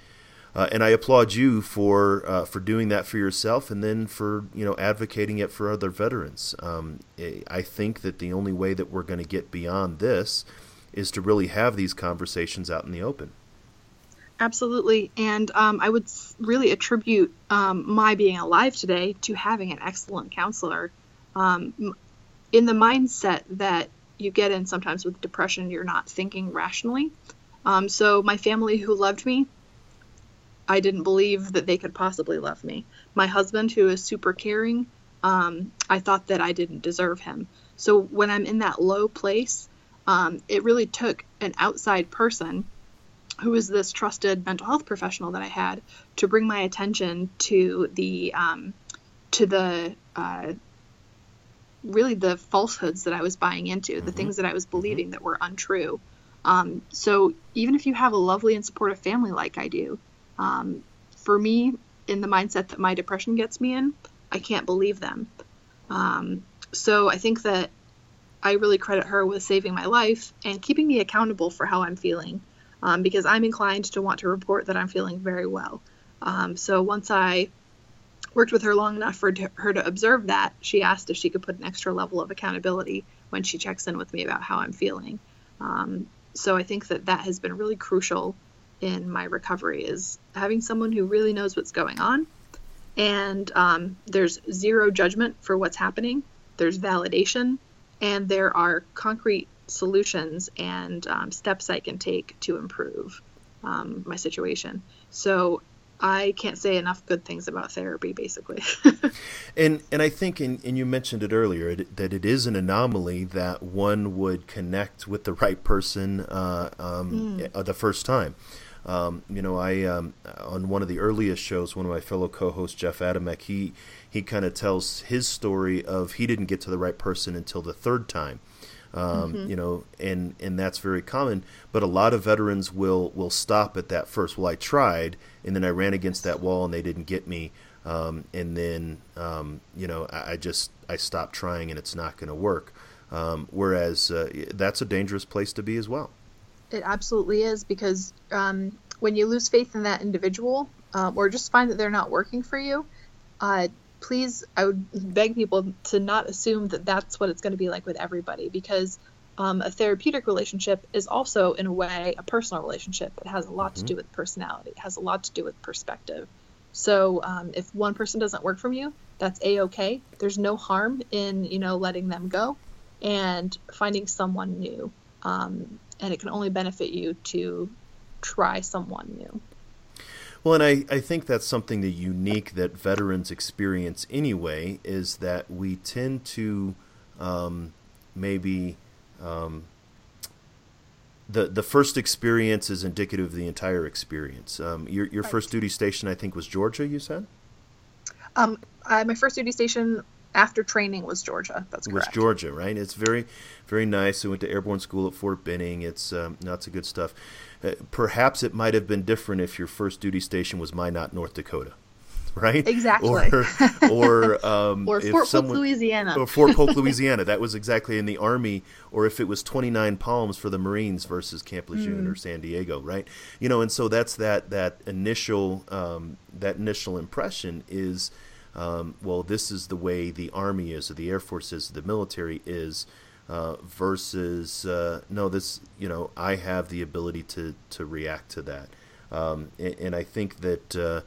uh, and I applaud you for uh, for doing that for yourself, and then for you know advocating it for other veterans. Um, I think that the only way that we're going to get beyond this is to really have these conversations out in the open. Absolutely, and um, I would really attribute um, my being alive today to having an excellent counselor. Um, in the mindset that you get in sometimes with depression, you're not thinking rationally. Um, so my family who loved me I didn't believe that they could possibly love me. My husband, who is super caring, um, I thought that I didn't deserve him. So when I'm in that low place, um, it really took an outside person who was this trusted mental health professional that I had to bring my attention to the um, to the uh, really the falsehoods that I was buying into, mm-hmm. the things that I was believing mm-hmm. that were untrue. Um, so even if you have a lovely and supportive family like I do, um, for me, in the mindset that my depression gets me in, I can't believe them. Um, so I think that I really credit her with saving my life and keeping me accountable for how I'm feeling um, because I'm inclined to want to report that I'm feeling very well. Um, so once I worked with her long enough for her to observe that, she asked if she could put an extra level of accountability when she checks in with me about how I'm feeling. Um, so I think that that has been really crucial in my recovery is having someone who really knows what's going on. And um, there's zero judgment for what's happening. There's validation. And there are concrete solutions and um, steps i can take to improve um, my situation. So i can't say enough good things about therapy basically. And and i think and, and you mentioned it earlier it, that it is an anomaly that one would connect with the right person uh, mm. the first time um, you know, I um, on one of the earliest shows, one of my fellow co-hosts, Jeff Adamek, he he kind of tells his story of he didn't get to the right person until the third time. Um, mm-hmm. You know, and and that's very common. But a lot of veterans will will stop at that first. Well, I tried, and then I ran against that wall, and they didn't get me. Um, and then um, you know, I, I, just I stopped trying, and it's not going to work. Um, whereas uh, that's a dangerous place to be as well. It absolutely is because um, when you lose faith in that individual um, or just find that they're not working for you, uh, please, I would beg people to not assume that that's what it's going to be like with everybody because um, a therapeutic relationship is also, in a way, a personal relationship. It has a lot mm-hmm. to do with personality, it has a lot to do with perspective. So um, if one person doesn't work from you, that's a okay. There's no harm in you know letting them go and finding someone new. Um, and it can only benefit you to try someone new. Well, and I, I think that's something that unique that veterans experience anyway is that we tend to um, maybe um, the the first experience is indicative of the entire experience. Um, your your right. first duty station, I think, was Georgia. You said. Um, uh, my first duty station after training was Georgia. That's correct. Was Georgia, right? It's very, very nice. I went to airborne school at Fort Benning. It's um, lots of good stuff. Uh, perhaps it might have been different if your first duty station was Minot, North Dakota. Right, exactly, or or, um, or Fort someone, Polk, Louisiana, or Fort Polk, Louisiana. That was exactly in the Army, or if it was Twenty Nine Palms for the Marines versus Camp Lejeune mm. or San Diego, right? You know, and so that's that that initial um, that initial impression is um, well, this is the way the Army is, or the Air Force is, the military is, uh, versus uh, no, this you know I have the ability to to react to that, um, and, and, I think that uh,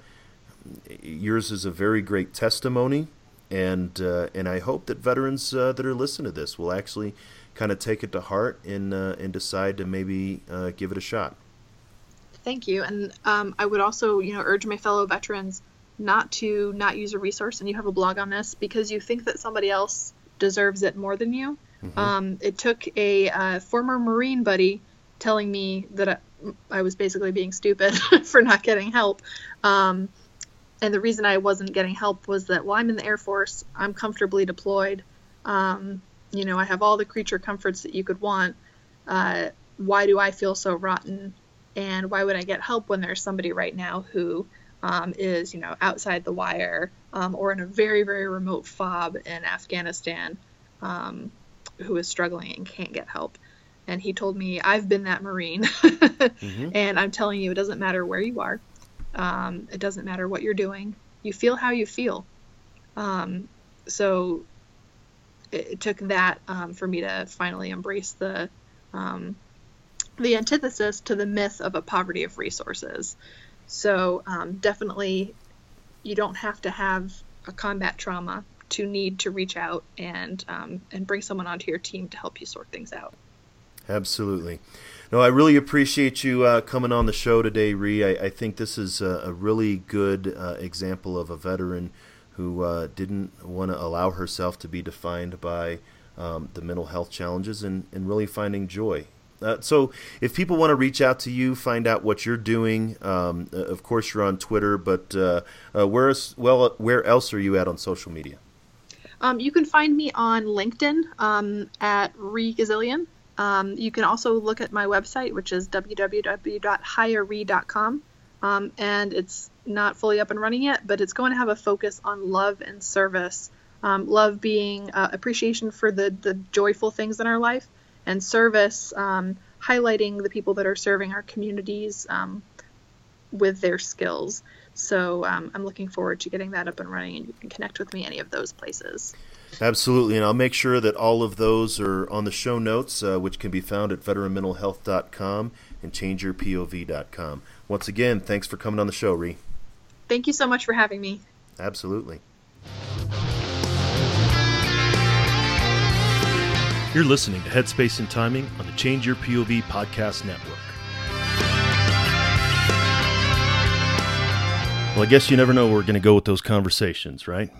yours is a very great testimony, and uh, and I hope that veterans uh, that are listening to this will actually kind of take it to heart and uh, and decide to maybe give it a shot. Thank you, and um, I would also you know urge my fellow veterans not to not use a resource, and you have a blog on this because you think that somebody else deserves it more than you. Mm-hmm. Um, it took a uh, former Marine buddy telling me that I, I was basically being stupid for not getting help. Um, and the reason I wasn't getting help was that, well, I'm in the Air Force, I'm comfortably deployed. Um, you know, I have all the creature comforts that you could want. Uh, why do I feel so rotten? And why would I get help when there's somebody right now who um, is, you know, outside the wire um, or in a very, very remote fob in Afghanistan um, who is struggling and can't get help? And he told me, I've been that Marine. mm-hmm. And I'm telling you, it doesn't matter where you are, um, it doesn't matter what you're doing. You feel how you feel. Um, so it, it, took that um, for me to finally embrace the um, the antithesis to the myth of a poverty of resources. So um, definitely, you don't have to have a combat trauma to need to reach out and um, and bring someone onto your team to help you sort things out. Absolutely. No, I really appreciate you uh, coming on the show today, Ree. I, I think this is a, a really good uh, example of a veteran who uh, didn't want to allow herself to be defined by um, the mental health challenges and, and really finding joy. Uh, so, if people want to reach out to you, find out what you're doing, um, uh, of course you're on Twitter, but uh, where, is, well, where else are you at on social media? Um, you can find me on LinkedIn um, at Ree Gazillion. Um, you can also look at my website, which is www.hiree.com. Um, and it's not fully up and running yet, but it's going to have a focus on love and service. Um, love being uh, appreciation for the, the joyful things in our life, and service um, highlighting the people that are serving our communities um, with their skills. So um, I'm looking forward to getting that up and running, and you can connect with me any of those places. Absolutely, and I'll make sure that all of those are on the show notes, uh, which can be found at veteranmentalhealth.com and changeyourpov.com. Once again, thanks for coming on the show, Ree. Thank you so much for having me. Absolutely. You're listening to Headspace and Timing on the Change Your POV podcast network. Well, I guess you never know where we're going to go with those conversations, right?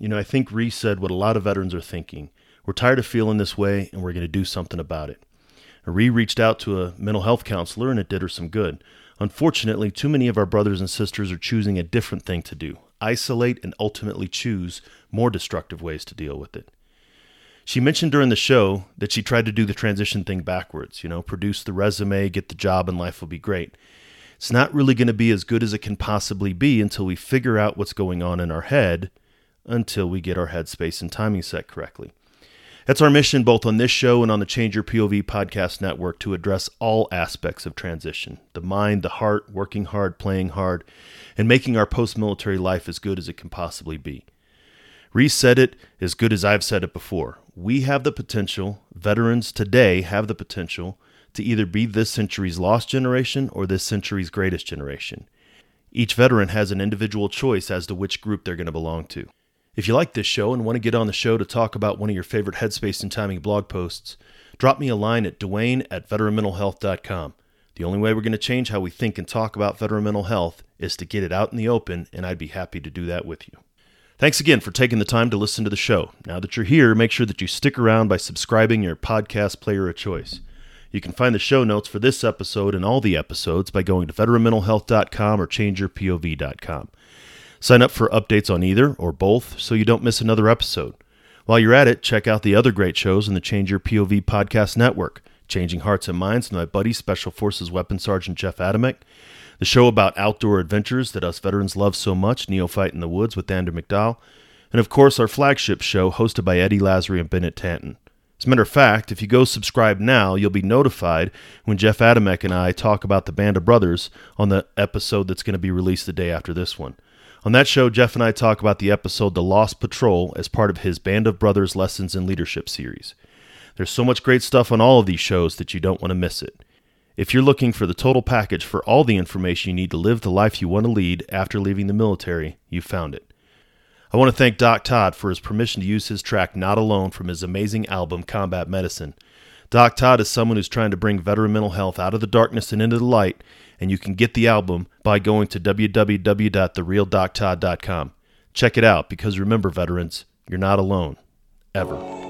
You know, I think Reese said what a lot of veterans are thinking. We're tired of feeling this way and we're going to do something about it. Ree reached out to a mental health counselor and it did her some good. Unfortunately, too many of our brothers and sisters are choosing a different thing to do isolate and ultimately choose more destructive ways to deal with it. She mentioned during the show that she tried to do the transition thing backwards, you know, produce the resume, get the job, and life will be great. It's not really going to be as good as it can possibly be until we figure out what's going on in our head until we get our headspace and timing set correctly. That's our mission both on this show and on the Change Your POV podcast network to address all aspects of transition the mind, the heart, working hard, playing hard, and making our post military life as good as it can possibly be. Said it as good as I've said it before. We have the potential, veterans today have the potential, to either be this century's lost generation or this century's greatest generation. Each veteran has an individual choice as to which group they're going to belong to. If you like this show and want to get on the show to talk about one of your favorite Headspace and Timing blog posts, drop me a line at Duane at veteranmentalhealth.com. The only way we're going to change how we think and talk about veteran mental health is to get it out in the open, and I'd be happy to do that with you. Thanks again for taking the time to listen to the show. Now that you're here, make sure that you stick around by subscribing your podcast player of choice. You can find the show notes for this episode and all the episodes by going to veteranmentalhealth.com or changeyourpov.com. Sign up for updates on either or both so you don't miss another episode. While you're at it, check out the other great shows in the Change Your POV podcast network Changing Hearts and Minds with my buddy, Special Forces Weapons Sergeant Jeff Adamek, the show about outdoor adventures that us veterans love so much, Neophyte in the Woods with Andrew McDowell, and of course our flagship show hosted by Eddie Lazary and Bennett Tanton. As a matter of fact, if you go subscribe now, you'll be notified when Jeff Adamek and I talk about the Band of Brothers on the episode that's going to be released the day after this one. On that show, Jeff and I talk about the episode The Lost Patrol as part of his Band of Brothers Lessons in Leadership series. There's so much great stuff on all of these shows that you don't want to miss it. If you're looking for the total package for all the information you need to live the life you want to lead after leaving the military, you've found it. I want to thank Doc Todd for his permission to use his track Not Alone from his amazing album Combat Medicine. Doc Todd is someone who's trying to bring veteran mental health out of the darkness and into the light, and you can get the album by going to www.therealdoctodd.com. Check it out because remember, veterans, you're not alone. Ever.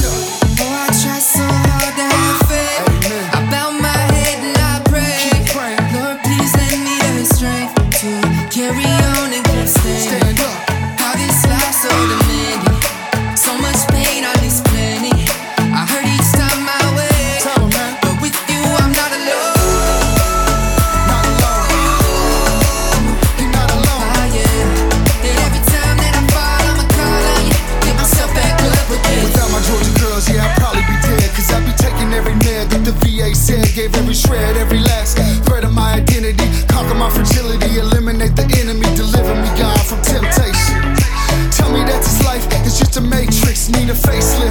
Try a facelift,